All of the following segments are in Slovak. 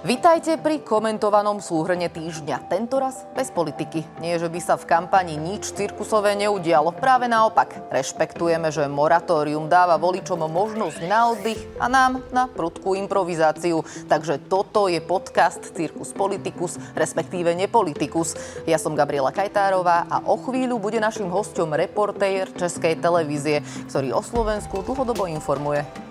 Vítajte pri komentovanom súhrne týždňa. Tentoraz bez politiky. Nie, že by sa v kampani nič cirkusové neudialo. Práve naopak. Rešpektujeme, že moratórium dáva voličom možnosť na oddych a nám na prudkú improvizáciu. Takže toto je podcast Cirkus Politicus, respektíve Nepolitikus. Ja som Gabriela Kajtárová a o chvíľu bude našim hostom reportér Českej televízie, ktorý o Slovensku dlhodobo informuje.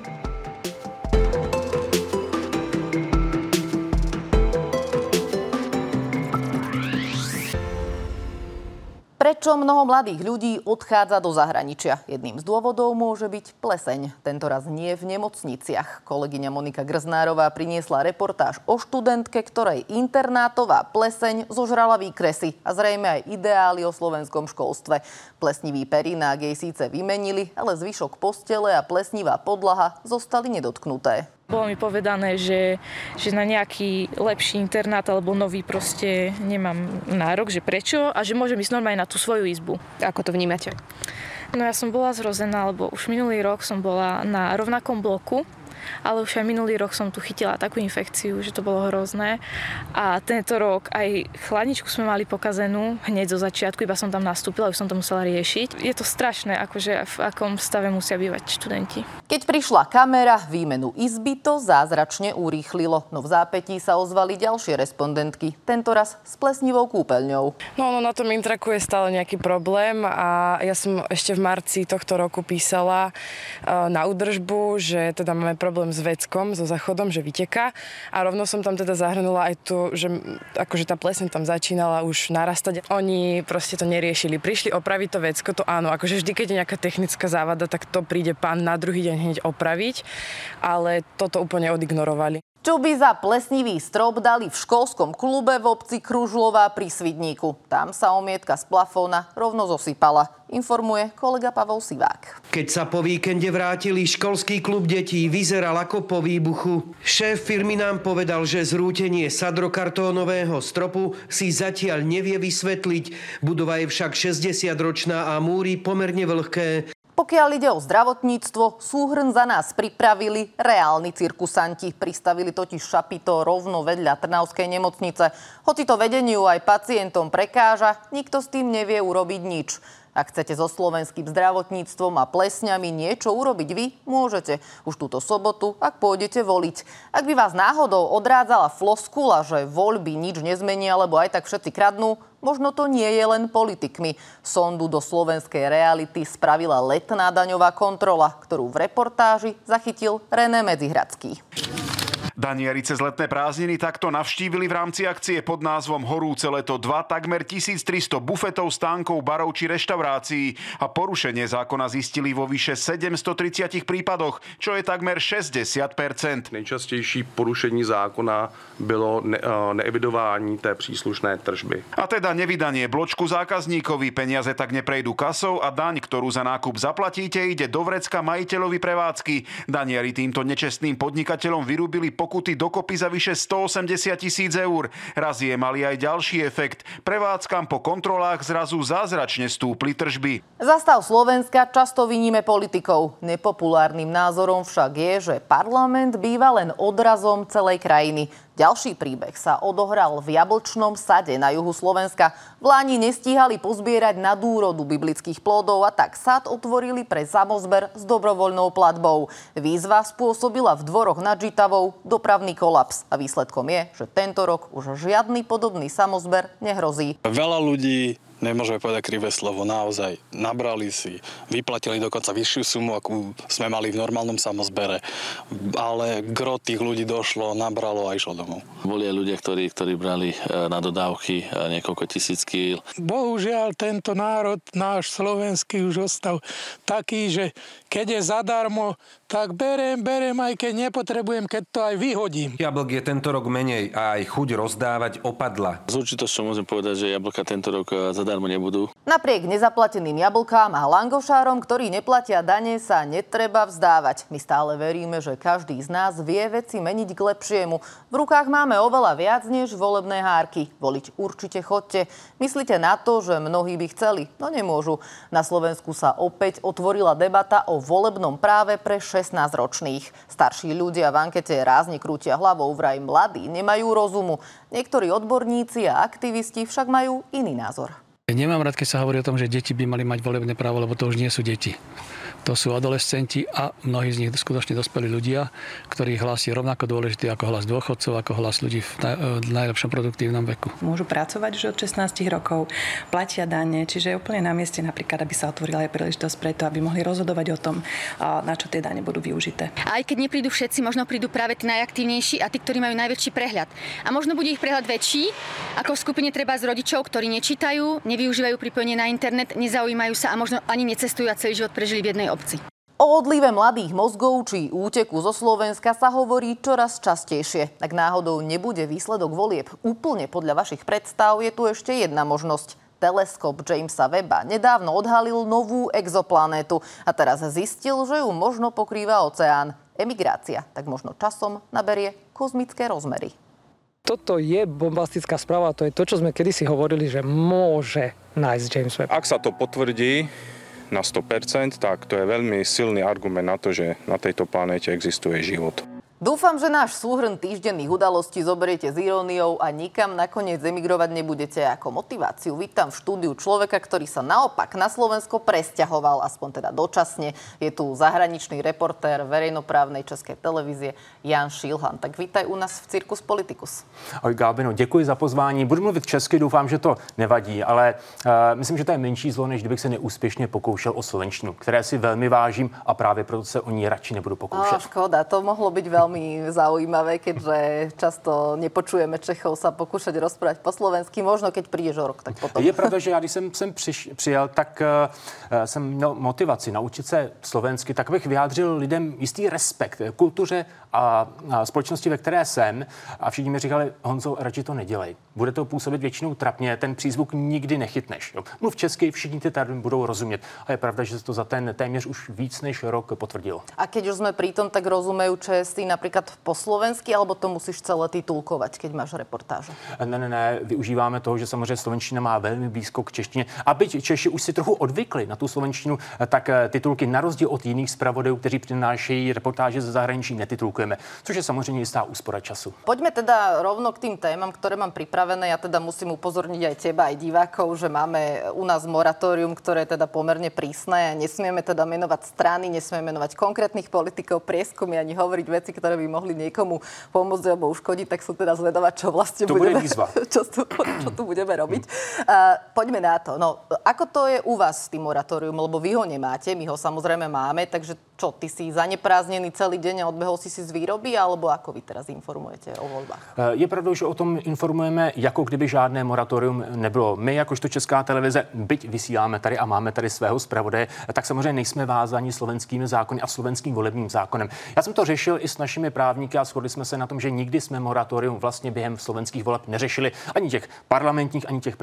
Prečo mnoho mladých ľudí odchádza do zahraničia? Jedným z dôvodov môže byť pleseň. Tento raz nie v nemocniciach. Kolegyňa Monika Grznárová priniesla reportáž o študentke, ktorej internátová pleseň zožrala výkresy a zrejme aj ideály o slovenskom školstve. Plesnivý perinák jej síce vymenili, ale zvyšok postele a plesnivá podlaha zostali nedotknuté. Bolo mi povedané, že, že na nejaký lepší internát alebo nový proste nemám nárok, že prečo a že môžem ísť normálne na tú svoju izbu. Ako to vnímate? No ja som bola zrozená, lebo už minulý rok som bola na rovnakom bloku ale už aj minulý rok som tu chytila takú infekciu, že to bolo hrozné. A tento rok aj chladničku sme mali pokazenú hneď zo začiatku, iba som tam nastúpila, už som to musela riešiť. Je to strašné, akože v akom stave musia bývať študenti. Keď prišla kamera, výmenu izby to zázračne urýchlilo, no v zápätí sa ozvali ďalšie respondentky, tento raz s plesnivou kúpeľňou. No, no na tom intraku je stále nejaký problém a ja som ešte v marci tohto roku písala uh, na údržbu, že teda máme problém problém s veckom, so záchodom, že vyteká. A rovno som tam teda zahrnula aj to, že akože tá plesen tam začínala už narastať. Oni proste to neriešili. Prišli opraviť to vecko, to áno, akože vždy, keď je nejaká technická závada, tak to príde pán na druhý deň hneď opraviť, ale toto úplne odignorovali. Čo by za plesnivý strop dali v školskom klube v obci Kružlová pri Svidníku. Tam sa omietka z plafóna rovno zosypala, informuje kolega Pavol Sivák. Keď sa po víkende vrátili, školský klub detí vyzeral ako po výbuchu. Šéf firmy nám povedal, že zrútenie sadrokartónového stropu si zatiaľ nevie vysvetliť. Budova je však 60-ročná a múry pomerne vlhké. Pokiaľ ide o zdravotníctvo, súhrn za nás pripravili reálni cirkusanti. Pristavili totiž šapito rovno vedľa Trnavskej nemocnice. Hoci to vedeniu aj pacientom prekáža, nikto s tým nevie urobiť nič. Ak chcete so slovenským zdravotníctvom a plesňami niečo urobiť vy, môžete. Už túto sobotu, ak pôjdete voliť. Ak by vás náhodou odrádzala floskula, že voľby nič nezmenia, lebo aj tak všetci kradnú, Možno to nie je len politikmi. Sondu do slovenskej reality spravila letná daňová kontrola, ktorú v reportáži zachytil René Medzihradský. Danieri cez letné prázdniny takto navštívili v rámci akcie pod názvom Horúce leto 2 takmer 1300 bufetov, stánkov, barov či reštaurácií a porušenie zákona zistili vo vyše 730 prípadoch, čo je takmer 60%. Nejčastější porušení zákona bylo ne, eh, neevidování té příslušné tržby. A teda nevydanie bločku zákazníkovi, peniaze tak neprejdú kasou a daň, ktorú za nákup zaplatíte, ide do vrecka majiteľovi prevádzky. Danieri týmto nečestným podnikateľom vyrúbili pokuty dokopy za vyše 180 tisíc eur. Raz je mali aj ďalší efekt. Prevádzkam po kontrolách zrazu zázračne stúpli tržby. Zastav Slovenska často vyníme politikov. Nepopulárnym názorom však je, že parlament býva len odrazom celej krajiny. Ďalší príbeh sa odohral v Jablčnom sade na juhu Slovenska. V Láni nestíhali pozbierať na dúrodu biblických plodov a tak sad otvorili pre samozber s dobrovoľnou platbou. Výzva spôsobila v dvoroch nad Žitavou dopravný kolaps a výsledkom je, že tento rok už žiadny podobný samozber nehrozí. Veľa ľudí nemôžeme povedať krivé slovo, naozaj nabrali si, vyplatili dokonca vyššiu sumu, akú sme mali v normálnom samozbere, ale gro tých ľudí došlo, nabralo a išlo domov. Boli aj ľudia, ktorí, ktorí brali e, na dodávky e, niekoľko tisíc kýl. Bohužiaľ, tento národ, náš slovenský, už ostal taký, že keď je zadarmo, tak berem, berem, aj keď nepotrebujem, keď to aj vyhodím. Jablk je tento rok menej a aj chuť rozdávať opadla. S určitosťou môžem povedať, že jablka tento rok e, zadarmo nebudú. Napriek nezaplateným jablkám a langošárom, ktorí neplatia dane, sa netreba vzdávať. My stále veríme, že každý z nás vie veci meniť k lepšiemu. V rukách máme oveľa viac než volebné hárky. Voliť určite chodte. Myslíte na to, že mnohí by chceli, no nemôžu. Na Slovensku sa opäť otvorila debata o volebnom práve pre 16-ročných. Starší ľudia v ankete rázne krútia hlavou, vraj mladí nemajú rozumu. Niektorí odborníci a aktivisti však majú iný názor. Nemám rád, keď sa hovorí o tom, že deti by mali mať volebné právo, lebo to už nie sú deti. To sú adolescenti a mnohí z nich skutočne dospelí ľudia, ktorých hlas je rovnako dôležitý ako hlas dôchodcov, ako hlas ľudí v najlepšom produktívnom veku. Môžu pracovať už od 16 rokov, platia dane, čiže je úplne na mieste napríklad, aby sa otvorila aj príležitosť preto, aby mohli rozhodovať o tom, na čo tie dane budú využité. Aj keď neprídu všetci, možno prídu práve tí najaktívnejší a tí, ktorí majú najväčší prehľad. A možno bude ich prehľad väčší, ako v skupine treba z rodičov, ktorí nečítajú, nevyužívajú pripojenie na internet, nezaujímajú sa a možno ani necestujú a celý život prežili v jednej obci. O odlive mladých mozgov či úteku zo Slovenska sa hovorí čoraz častejšie. Ak náhodou nebude výsledok volieb úplne podľa vašich predstav, je tu ešte jedna možnosť. Teleskop Jamesa Weba nedávno odhalil novú exoplanétu a teraz zistil, že ju možno pokrýva oceán. Emigrácia tak možno časom naberie kozmické rozmery. Toto je bombastická správa, to je to, čo sme kedysi hovorili, že môže nájsť James Webb. Ak sa to potvrdí, na 100%, tak to je veľmi silný argument na to, že na tejto planéte existuje život. Dúfam, že náš súhrn týždenných udalostí zoberiete s iróniou a nikam nakoniec emigrovať nebudete ako motiváciu. Vítam v štúdiu človeka, ktorý sa naopak na Slovensko presťahoval, aspoň teda dočasne. Je tu zahraničný reportér verejnoprávnej českej televízie Jan Šilhan. Tak vítaj u nás v Cirkus Politicus. Ahoj Gábino, děkuji za pozvání. Budu mluvit česky, doufám, že to nevadí, ale uh, myslím, že to je menší zlo, než kdybych se neúspěšně pokoušel o slovenštinu, které si velmi vážím a právě proto se o ní radši nebudu pokoušet. Škoda, to mohlo byť veľmi veľmi zaujímavé, keďže často nepočujeme Čechov sa pokúšať rozprávať po slovensky. Možno keď prídeš o rok, tak potom. Je pravda, že já když jsem sem přiš, přijel, tak uh, jsem měl motivaci naučit se slovensky, tak bych vyjádřil lidem jistý respekt kultuře a, a společnosti, ve které jsem. A všichni mi říkali, Honzo, radši to nedělej. Bude to působit většinou trapně, ten přízvuk nikdy nechytneš. Jo. Mluv česky, všichni ty tady budou rozumět. A je pravda, že se to za ten téměř už víc než rok potvrdilo. A keď už jsme pri tom, tak rozumejú Česi napríklad po slovensky, alebo to musíš celé titulkovať, keď máš reportáže? Ne, ne, ne, využíváme toho, že samozřejmě slovenština má velmi blízko k češtině. A byť Češi už si trochu odvykli na tu slovenštinu, tak eh, titulky na rozdíl od jiných zpravodajů, kteří přinášejí reportáže ze zahraničí, netitulkujeme, což je samozřejmě jistá úspora času. Poďme teda rovno k tým témam, ktoré mám pripravené. Ja teda musím upozorniť aj teba, aj divákov, že máme u nás moratórium, ktoré je teda pomerne prísne. Nesmieme teda menovať strany, nesmieme menovať konkrétnych politikov, prieskumy ani hovoriť veci, ktoré by mohli niekomu pomôcť alebo uškodiť, tak som teda zvedavá, čo vlastne to budeme, bude čo, tu, čo tu budeme robiť. Uh, poďme na to. No, ako to je u vás s tým moratórium, lebo vy ho nemáte, my ho samozrejme máme, takže čo, ty si zanepráznený celý deň a odbehol si si z výroby, alebo ako vy teraz informujete o voľbách? Je pravdou, že o tom informujeme, jako kdyby žádné moratorium nebylo. My, jakožto Česká televize, byť vysíláme tady a máme tady svého zpravodaje, tak samozřejmě nejsme vázáni slovenskými zákony a slovenským volebním zákonem. Já jsem to řešil i s našimi právníky a shodli jsme se na tom, že nikdy jsme moratorium vlastně během slovenských voleb neřešili, ani těch parlamentních, ani těch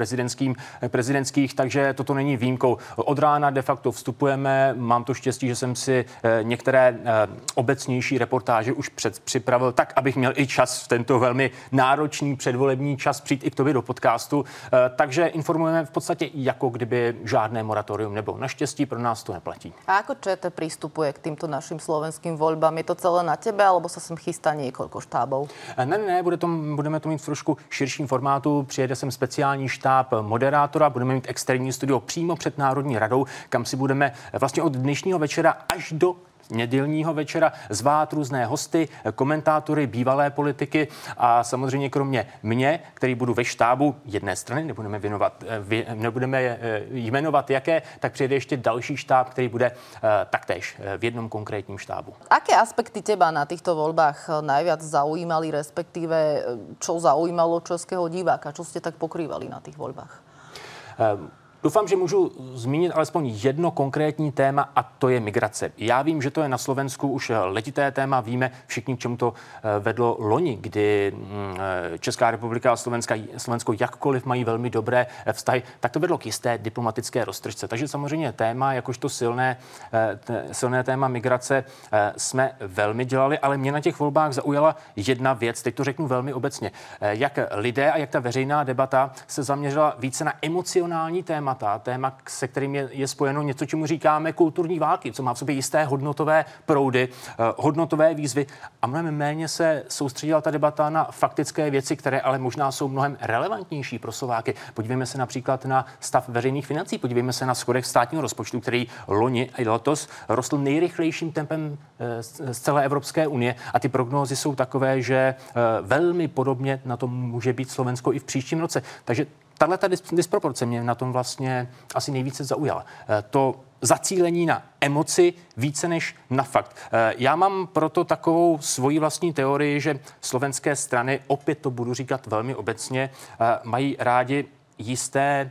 prezidentských, takže toto není výjimkou. Od rána de facto vstupujeme, mám to štěstí, že jsem si eh, některé eh, obecnější reportáže už před, připravil tak, abych měl i čas v tento velmi náročný předvolební čas přijít i k tobě do podcastu. Eh, takže informujeme v podstatě jako kdyby žádné moratorium nebylo. Naštěstí pro nás to neplatí. A ako ČT pristupuje k týmto našim slovenským voľbám? Je to celé na tebe, alebo sa sem chystá niekoľko štábov? Ne, ne, ne, bude to, budeme to mít v trošku širším formátu. Přijede sem speciální štáb moderátora, budeme mít externí studio přímo před Národní radou, kam si budeme vlastně od dnešního večera až do nedělního večera zvát různé hosty, komentátory, bývalé politiky a samozřejmě kromě mě, který budu ve štábu jedné strany, nebudeme, věnovat, eh, nebudeme eh, jmenovat jaké, tak přijde ještě další štáb, který bude eh, taktéž v jednom konkrétním štábu. Aké aspekty teba na týchto voľbách najviac zaujímali, respektíve čo zaujímalo českého diváka? Čo ste tak pokrývali na tých voľbách? Um, Doufám, že můžu zmínit alespoň jedno konkrétní téma a to je migrace. Já vím, že to je na Slovensku už letité téma, víme všichni, k čemu to eh, vedlo loni, kdy mm, eh, Česká republika a Slovenska, Slovensko jakkoliv mají velmi dobré eh, vztahy, tak to vedlo k jisté diplomatické roztržce. Takže samozřejmě téma, jakožto silné, silné téma migrace jsme velmi dělali, ale mě na těch volbách zaujala jedna věc, teď to řeknu velmi obecně. Jak lidé a jak ta veřejná debata se zaměřila více na emocionální téma, témata, téma, se kterým je, je spojeno něco, čemu říkáme kulturní války, co má v sobě jisté hodnotové proudy, uh, hodnotové výzvy a mnohem méně se soustředila ta debata na faktické věci, které ale možná jsou mnohem relevantnější pro Slováky. Podívejme se například na stav veřejných financí, podívejme se na schodek státního rozpočtu, který loni i letos rostl nejrychlejším tempem uh, z celé Evropské unie a ty prognózy jsou takové, že uh, velmi podobně na tom může být Slovensko i v příštím roce. Takže tahle ta disproporce mě na tom vlastně asi nejvíce zaujala. Eh, to zacílení na emoci více než na fakt. Eh, já mám proto takovou svoji vlastní teorii, že slovenské strany, opět to budu říkat velmi obecně, eh, mají rádi jisté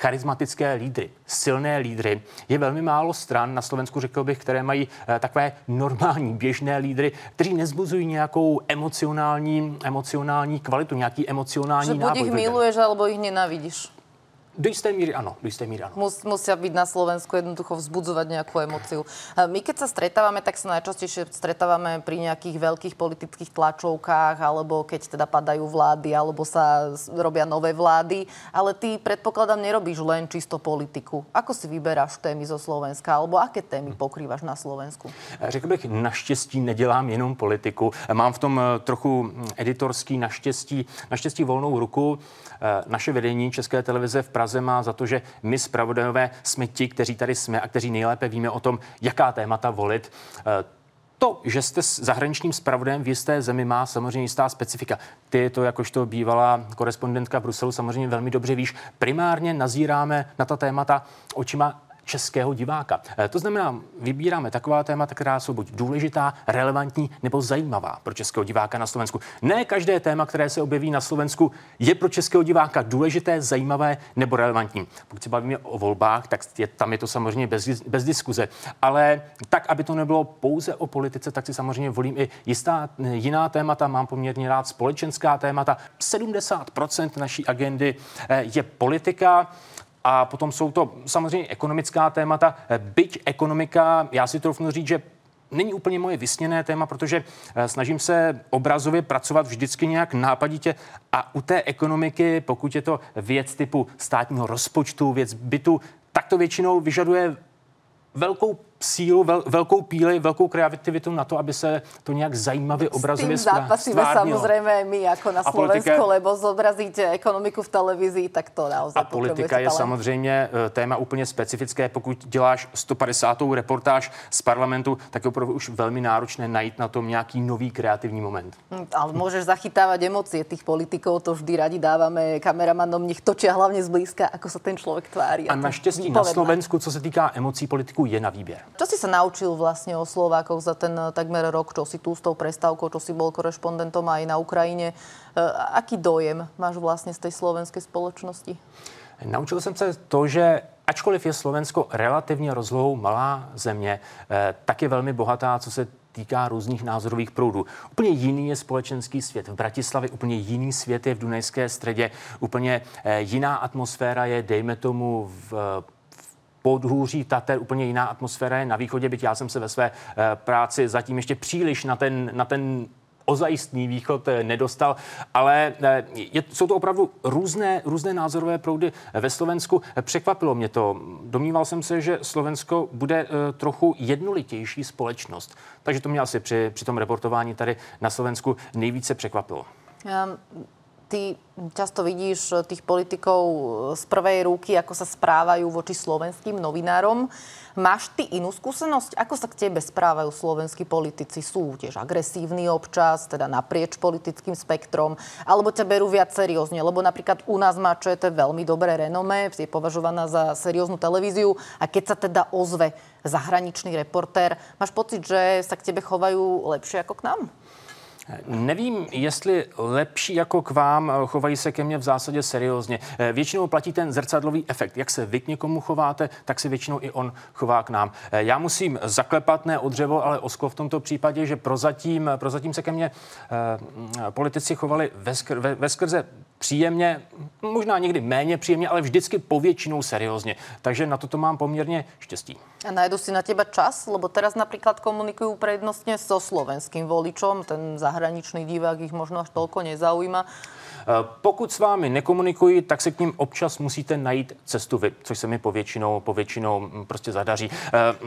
charismatické lídry, silné lídry. Je velmi málo stran na Slovensku, řekl bych, které mají eh, takové normální, běžné lídry, kteří nezbuzují nějakou emocionální, emocionální kvalitu, nějaký emocionální Že buď ich miluješ, alebo ich nenávidíš. Do isté míry áno, do isté míry áno. Mus, musia byť na Slovensku jednoducho vzbudzovať nejakú emociu. My keď sa stretávame, tak sa najčastejšie stretávame pri nejakých veľkých politických tlačovkách, alebo keď teda padajú vlády, alebo sa robia nové vlády. Ale ty, predpokladám, nerobíš len čisto politiku. Ako si vyberáš témy zo Slovenska, alebo aké témy pokrývaš na Slovensku? Řekl bych, naštěstí nedělám jenom politiku. Mám v tom trochu hm, editorský naštěstí, naštěstí volnou ruku. Naše vedení České televize v Praze má za to, že my zpravodajové jsme ti, kteří tady jsme a kteří nejlépe víme o tom, jaká témata volit. Eh, to, že jste s zahraničním zpravodajem v jisté zemi, má samozřejmě jistá specifika. Ty to, jakožto bývalá korespondentka v Bruselu, samozřejmě velmi dobře víš. Primárně nazíráme na ta témata očima českého diváka. Eh, to znamená, vybíráme taková témata, která jsou buď důležitá, relevantní nebo zajímavá pro českého diváka na Slovensku. Ne každé téma, které se objeví na Slovensku, je pro českého diváka důležité, zajímavé nebo relevantní. Pokud se bavíme o volbách, tak je, tam je to samozřejmě bez, bez diskuze. Ale tak, aby to nebylo pouze o politice, tak si samozřejmě volím i jistá jiná témata. Mám poměrně rád společenská témata. 70% naší agendy eh, je politika. A potom jsou to samozřejmě ekonomická témata. Byť ekonomika, já si troufnu říct, že není úplně moje vysněné téma, protože eh, snažím se obrazově pracovat vždycky nějak nápaditě a u té ekonomiky, pokud je to věc typu státního rozpočtu, věc bytu, tak to většinou vyžaduje velkou sílu, vel, velkou píli, velkou kreativitu na to, aby se to nějak zajímavě obrazově S tým zápasíme samozrejme my jako na Slovensku, politika, lebo zobrazíte ekonomiku v televizi, tak to naozaj A politika je talent. samozřejmě eh, téma úplně specifické. Pokud děláš 150. reportáž z parlamentu, tak je opravdu už velmi náročné najít na tom nějaký nový kreativní moment. Hm, ale môžeš zachytávať emócie tých politikov, to vždy radi dávame kameramanom, nech točia hlavne zblízka, ako sa ten človek tváří. A, a naštěstí na Slovensku, co se týká emocí politiků, je na výběr. Čo si sa naučil vlastne o Slovákoch za ten eh, takmer rok, čo si tu s tou prestávkou, čo si bol korešpondentom aj na Ukrajine? Eh, aký dojem máš vlastne z tej slovenskej spoločnosti? Naučil jsem se to, že ačkoliv je Slovensko relativně rozlohou malá země, eh, tak je velmi bohatá, co se týká různých názorových proudů. Úplně jiný je společenský svět. V Bratislavě úplně jiný svět je v Dunajské středě, úplně jiná atmosféra je, dejme tomu, v podhůří Tater, úplně jiná atmosféra je na východě, byť já jsem se ve své eh, práci zatím ještě příliš na ten, na ten ozajistný východ eh, nedostal, ale eh, je, jsou to opravdu různé, různé názorové proudy ve Slovensku. Překvapilo mě to. Domníval jsem se, že Slovensko bude trochu jednolitější společnost. Takže to mě asi při, při tom reportování tady na Slovensku nejvíce překvapilo. Um ty často vidíš eh, tých politikov eh, z prvej ruky, ako sa správajú voči slovenským novinárom. Máš ty inú skúsenosť? Ako sa k tebe správajú slovenskí politici? Sú tiež agresívni občas, teda naprieč politickým spektrom, alebo ťa berú viac seriózne? Lebo napríklad u nás má ČT veľmi dobré renome, je považovaná za serióznu televíziu a keď sa teda ozve zahraničný reportér, máš pocit, že sa k tebe chovajú lepšie ako k nám? Nevím, jestli lepší jako k vám, chovají se ke mně v zásadě seriózně. Eh, většinou platí ten zrcadlový efekt. Jak se vy k někomu chováte, tak se většinou i on chová k nám. Eh, já musím zaklepat ne o dřevo, ale o sklo v tomto případě, že prozatím, prozatím se ke mně eh, politici chovali ve, skr, ve, ve skrze příjemně, možná někdy méně příjemně, ale vždycky povětšinou seriózně. Takže na toto mám poměrně štěstí. A najdu si na teba čas? Lebo teraz napríklad komunikujú prednostne so slovenským voličom. Ten zahraničný divák ich možno až toľko nezaujíma. Pokud s vámi nekomunikují, tak se k ním občas musíte najít cestu vy, což se mi povětšinou, povětšinou hm, prostě zadaří.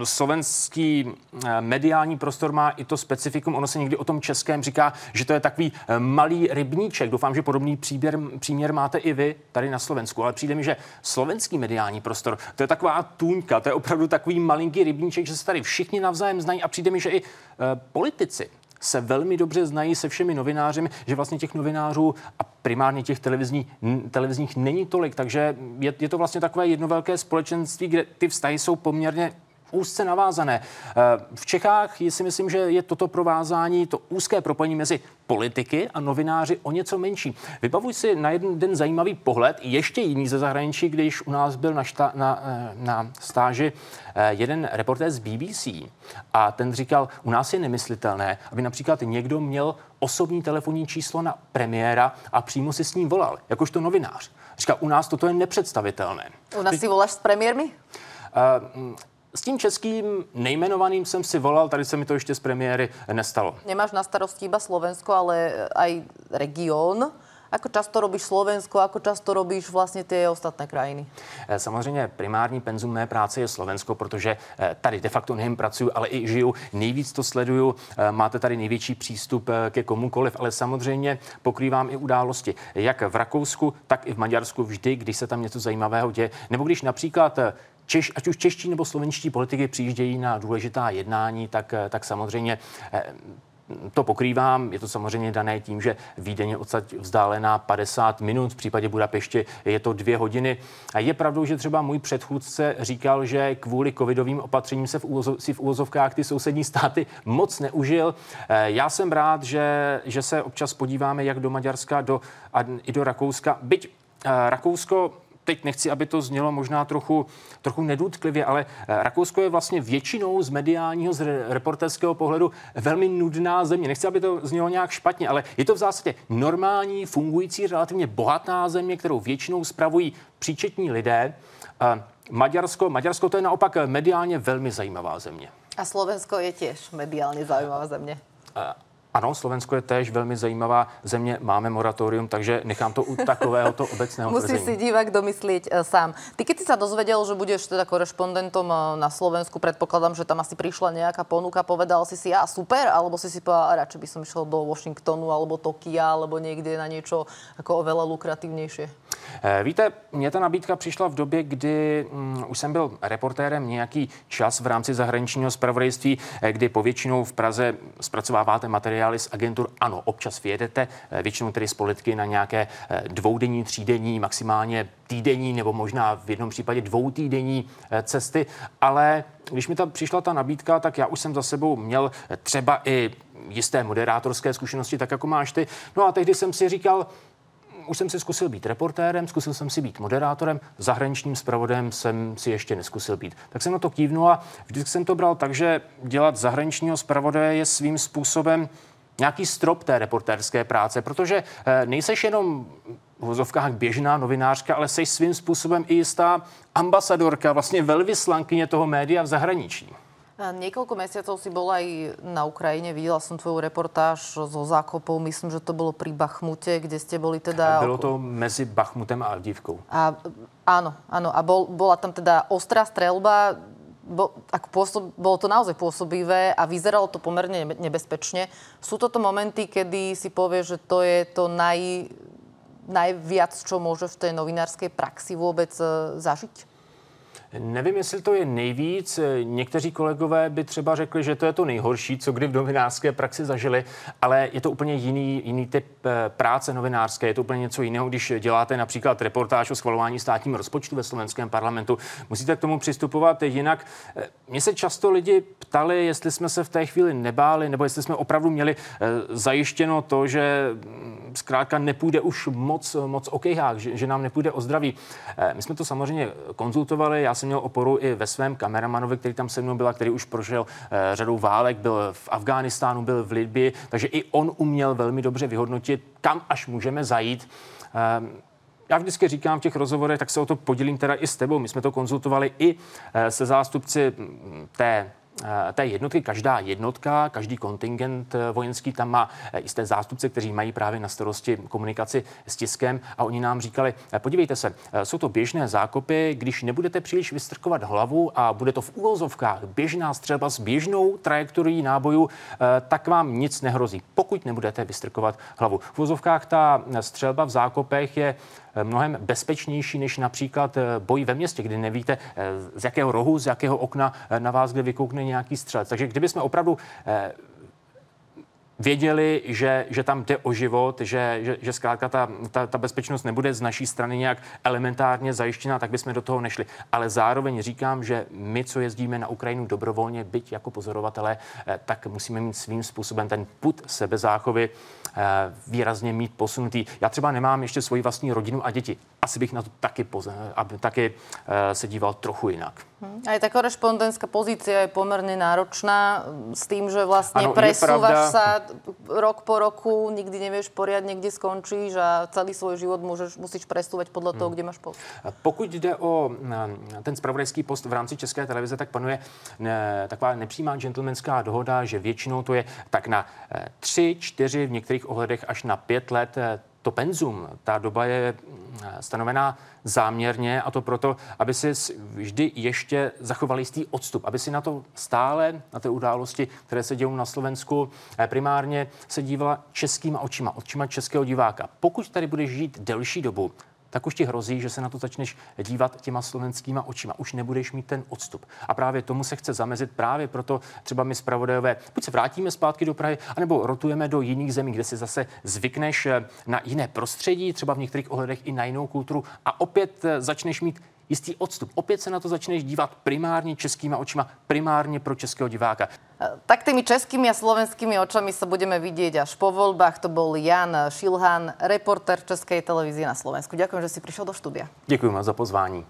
Slovenský mediální prostor má i to specifikum, ono se někdy o tom českém říká, že to je takový malý rybníček. Doufám, že podobný příběr, příměr máte i vy tady na Slovensku, ale přijde mi, že slovenský mediální prostor, to je taková tůňka, to je opravdu takový malinký rybníček, že se tady všichni navzájem znají a přijde mi, že i politici se velmi dobře znají se všemi novináři, že vlastně těch novinářů a primárně těch televizní, televizních není tolik, takže je, je to vlastně takové jedno velké společenství, kde ty vztahy jsou poměrně úzce navázané. Eh, v Čechách si myslím, že je toto provázání, to úzké propojení mezi politiky a novináři o něco menší. Vybavuj si na jeden den zajímavý pohled, ještě jiný ze zahraničí, když u nás byl na, šta, na, eh, na stáži eh, jeden reportér z BBC a ten říkal, u nás je nemyslitelné, aby například někdo měl osobní telefonní číslo na premiéra a přímo si s ním volal, jakožto novinář. Říká, u nás toto je nepředstavitelné. U nás si voláš s premiérmi? Uh, s tím českým nejmenovaným jsem si volal, tady se mi to ještě z premiéry nestalo. Nemáš na starosti iba Slovensko, ale aj region. Ako často robíš Slovensko, ako často robíš vlastně ty ostatné krajiny? Eh, samozřejmě primární penzum mé práce je Slovensko, protože eh, tady de facto nejen pracuju, ale i žiju. Nejvíc to sleduju, eh, máte tady největší přístup ke komukoliv, ale samozřejmě pokrývám i události. Jak v Rakousku, tak i v Maďarsku vždy, když se tam něco zajímavého děje. Nebo když například Češ, ať už čeští nebo slovenští politiky přijíždějí na důležitá jednání, tak, eh, tak samozřejmě eh, to pokrývám. Je to samozřejmě dané tím, že Vídeň je odsaď vzdálená 50 minut, v případě Budapešti je to dvě hodiny. A je pravdou, že třeba můj předchůdce říkal, že kvůli covidovým opatřením se v úvozo, si v úvozovkách ty sousední státy moc neužil. Eh, já jsem rád, že, že se občas podíváme jak do Maďarska do, i do Rakouska. Byť Rakousko teď nechci, aby to znělo možná trochu, trochu nedůtklivě, ale eh, Rakousko je vlastně většinou z mediálního, z reporterského pohledu velmi nudná země. Nechci, aby to znělo nějak špatně, ale je to v zásadě normální, fungující, relativně bohatá země, kterou většinou spravují příčetní lidé. Maďarsko, Maďarsko to je naopak mediálně velmi zajímavá země. A Slovensko je těž mediálně zajímavá země. Ano, Slovensko je též velmi zajímavá země, máme moratorium, takže nechám to u takového to obecného Musí tvrzení. si divák domyslieť uh, sám. Ty keď si sa dozvedel, že budeš teda korešpondentom uh, na Slovensku, predpokladám, že tam asi prišla nejaká ponuka, povedal si si, ja super, alebo si si povedal, radšej by som išiel do Washingtonu alebo Tokia, alebo niekde na niečo ako oveľa lukratívnejšie. Eh, víte, mně ta nabídka přišla v době, kdy um, už jsem byl reportérem nějaký čas v rámci zahraničního spravodajství, kdy povětšinou v Praze zpracováváte materiály z agentur. Ano, občas vyjedete, eh, většinou tedy z politiky na nějaké eh, dvoudenní, třídenní, maximálně týdenní nebo možná v jednom případě dvoutýdenní cesty, ale když mi tam přišla ta nabídka, tak já už jsem za sebou měl třeba i jisté moderátorské zkušenosti, tak jako máš ty. No a tehdy jsem si říkal, už jsem si zkusil být reportérem, zkusil jsem si být moderátorem, zahraničním zpravodajem jsem si ještě neskusil být. Tak jsem na to kývnul a vždycky jsem to bral tak, že dělat zahraničního zpravodaje je svým způsobem nějaký strop té reportérské práce, protože eh, nejseš jenom v vozovkách běžná novinářka, ale jsi svým způsobem i jistá ambasadorka, vlastně velvyslankyně toho média v zahraničí. Niekoľko mesiacov si bol aj na Ukrajine, videla som tvoju reportáž zo zákopov, myslím, že to bolo pri Bachmute, kde ste boli teda... Bylo to mezi Bachmutem a Avdívkou. A, áno, áno, a bol, bola tam teda ostrá strelba, bo, ako pôsob, bolo to naozaj pôsobivé a vyzeralo to pomerne nebezpečne. Sú toto momenty, kedy si povie, že to je to naj, najviac, čo môže v tej novinárskej praxi vôbec e, zažiť? Nevím, jestli to je nejvíc. Někteří kolegové by třeba řekli, že to je to nejhorší, co kdy v novinářské praxi zažili, ale je to úplně jiný, jiný typ eh, práce novinářské. Je to úplně něco jiného, když děláte například reportáž o schvalování státního rozpočtu ve slovenském parlamentu. Musíte k tomu přistupovat jinak. Eh, mně se často lidi ptali, jestli jsme se v té chvíli nebáli, nebo jestli jsme opravdu měli eh, zajištěno to, že mm, zkrátka nepůjde už moc, moc o kejhách, že, že nám nepůjde o zdraví. My jsme to samozřejmě konzultovali. Já jsem měl oporu i ve svém kameramanovi, který tam se mnou byl, který už prožil eh, řadou válek, byl v Afghánistánu, byl v Libii, takže i on uměl velmi dobře vyhodnotit, kam až můžeme zajít. Ehm, já vždycky říkám v těch rozhovorech, tak se o to podělím teda i s tebou. My jsme to konzultovali i eh, se zástupci mm, té té jednotky. Každá jednotka, každý kontingent vojenský tam má jisté zástupce, kteří mají právě na starosti komunikaci s tiskem a oni nám říkali, podívejte se, jsou to běžné zákopy, když nebudete příliš vystrkovat hlavu a bude to v úvozovkách běžná střelba s běžnou trajektorií nábojů, tak vám nic nehrozí, pokud nebudete vystrkovat hlavu. V úvozovkách ta střelba v zákopech je mnohem bezpečnější než například eh, boj ve městě, kdy nevíte, eh, z jakého rohu, z jakého okna eh, na vás kde vykoukne nějaký střelec. Takže kdyby jsme opravdu věděli, že, že tam jde o život, že, že, že zkrátka ta, ta, ta bezpečnost nebude z naší strany nějak elementárně zajištěna, tak bychom do toho nešli. Ale zároveň říkám, že my, co jezdíme na Ukrajinu dobrovolně, byť jako pozorovatelé, tak musíme mít svým způsobem ten put sebezáchovy Eh, výrazně mít posunutý. Já třeba nemám ještě svoji vlastní rodinu a děti. Asi bych na to taky, aby taky eh, se díval trochu jinak. Hm. Aj tá korešpondentská pozícia je pomerne náročná s tým, že vlastne ano, presúvaš sa rok po roku, nikdy nevieš poriadne, kde skončíš a celý svoj život môžeš, musíš presúvať podľa toho, hmm. kde máš post. Pokud jde o ten spravodajský post v rámci České televize, tak panuje ne, taková nepřímá gentlemanská dohoda, že většinou to je tak na eh, tři, čtyři, v některých ohledech až na pět let eh, to penzum, ta doba je mm, stanovená záměrně a to proto, aby si vždy ještě zachovali jistý odstup, aby si na to stále, na té události, které se dějou na Slovensku, eh, primárně se dívala českýma očima, očima českého diváka. Pokud tady budeš žít delší dobu, tak už ti hrozí, že se na to začneš dívat těma slovenskýma očima. Už nebudeš mít ten odstup. A právě tomu se chce zamezit. Právě proto třeba my zpravodajové buď se vrátíme zpátky do Prahy, anebo rotujeme do jiných zemí, kde si zase zvykneš eh, na jiné prostředí, třeba v některých ohledech i na jinou kulturu a opět eh, začneš mít jistý odstup. Opět se na to začneš dívat primárně českýma očima, primárně pro českého diváka. Tak tými českými a slovenskými očami sa budeme vidieť až po voľbách. To bol Jan Šilhan, reporter Českej televízie na Slovensku. Ďakujem, že si prišiel do štúdia. Ďakujem za pozvání.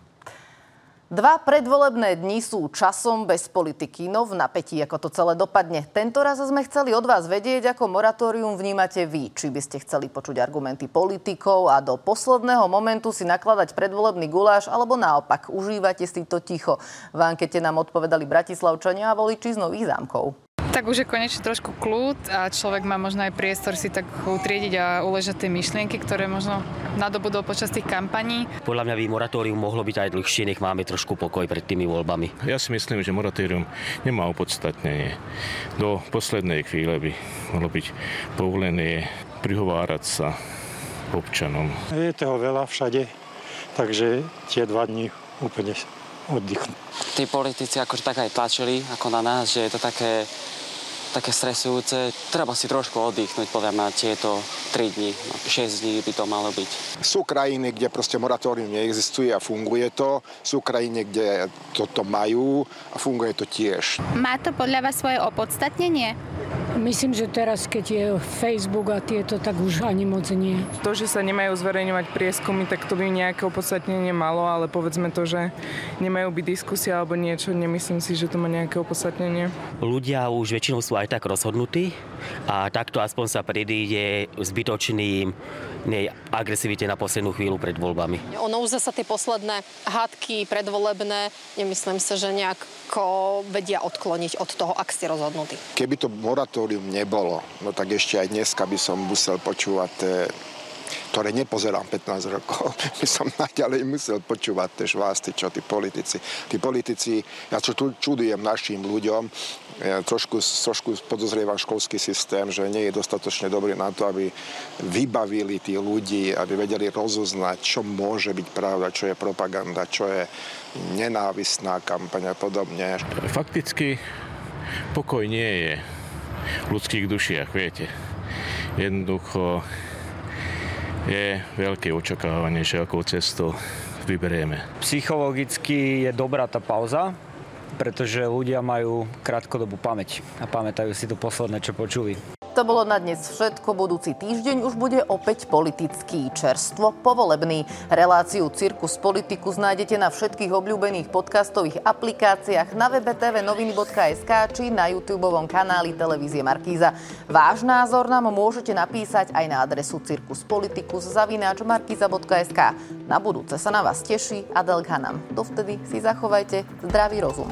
Dva predvolebné dni sú časom bez politiky, no v napätí, ako to celé dopadne. Tento raz sme chceli od vás vedieť, ako moratórium vnímate vy. Či by ste chceli počuť argumenty politikov a do posledného momentu si nakladať predvolebný guláš, alebo naopak, užívate si to ticho. V ankete nám odpovedali Bratislavčania a voliči z Nových zámkov. Tak už je konečne trošku kľud a človek má možno aj priestor si tak utriediť a uležať tie myšlienky, ktoré možno nadobudol počas tých kampaní. Podľa mňa by moratórium mohlo byť aj dlhšie, nech máme trošku pokoj pred tými voľbami. Ja si myslím, že moratórium nemá opodstatnenie. Do poslednej chvíle by mohlo byť povolené prihovárať sa občanom. Je toho veľa všade, takže tie dva dní úplne oddychnú. Tí politici akože tak aj tlačili ako na nás, že je to také také stresujúce. Treba si trošku oddychnúť, podľa mňa tieto 3 dní, 6 dní by to malo byť. Sú krajiny, kde proste moratórium neexistuje a funguje to. Sú krajiny, kde toto majú a funguje to tiež. Má to podľa vás svoje opodstatnenie? Myslím, že teraz, keď je Facebook a tieto, tak už ani moc nie. To, že sa nemajú zverejňovať prieskumy, tak to by nejaké opodstatnenie malo, ale povedzme to, že nemajú byť diskusia alebo niečo, nemyslím si, že to má nejaké opodstatnenie. Ľudia už väčšinou sú aj tak rozhodnutí a takto aspoň sa predíde zbytočným nej agresivite na poslednú chvíľu pred voľbami. Ono už zase tie posledné hádky predvolebné, nemyslím sa, že nejako vedia odkloniť od toho, ak ste rozhodnutí. Keby to moratórium nebolo, no tak ešte aj dneska by som musel počúvať ktoré nepozerám 15 rokov, by som naďalej musel počúvať tie švásty, čo tí politici. Tí politici, ja čo tu čudujem našim ľuďom, ja trošku, trošku podozrievam školský systém, že nie je dostatočne dobrý na to, aby vybavili tí ľudí, aby vedeli rozoznať, čo môže byť pravda, čo je propaganda, čo je nenávistná kampaň a podobne. Fakticky pokoj nie je v ľudských dušiach, viete. Jednoducho je veľké očakávanie, že akou cestou vyberieme. Psychologicky je dobrá tá pauza, pretože ľudia majú krátkodobú pamäť a pamätajú si to posledné, čo počuli. To bolo na dnes všetko. Budúci týždeň už bude opäť politický čerstvo povolebný. Reláciu Cirkus Politikus nájdete na všetkých obľúbených podcastových aplikáciách na webe tvnoviny.sk či na YouTube kanáli televízie Markíza. Váš názor nám môžete napísať aj na adresu cirkuspolitikus zavináč markiza.sk. Na budúce sa na vás teší Adel Hanam. Dovtedy si zachovajte zdravý rozum.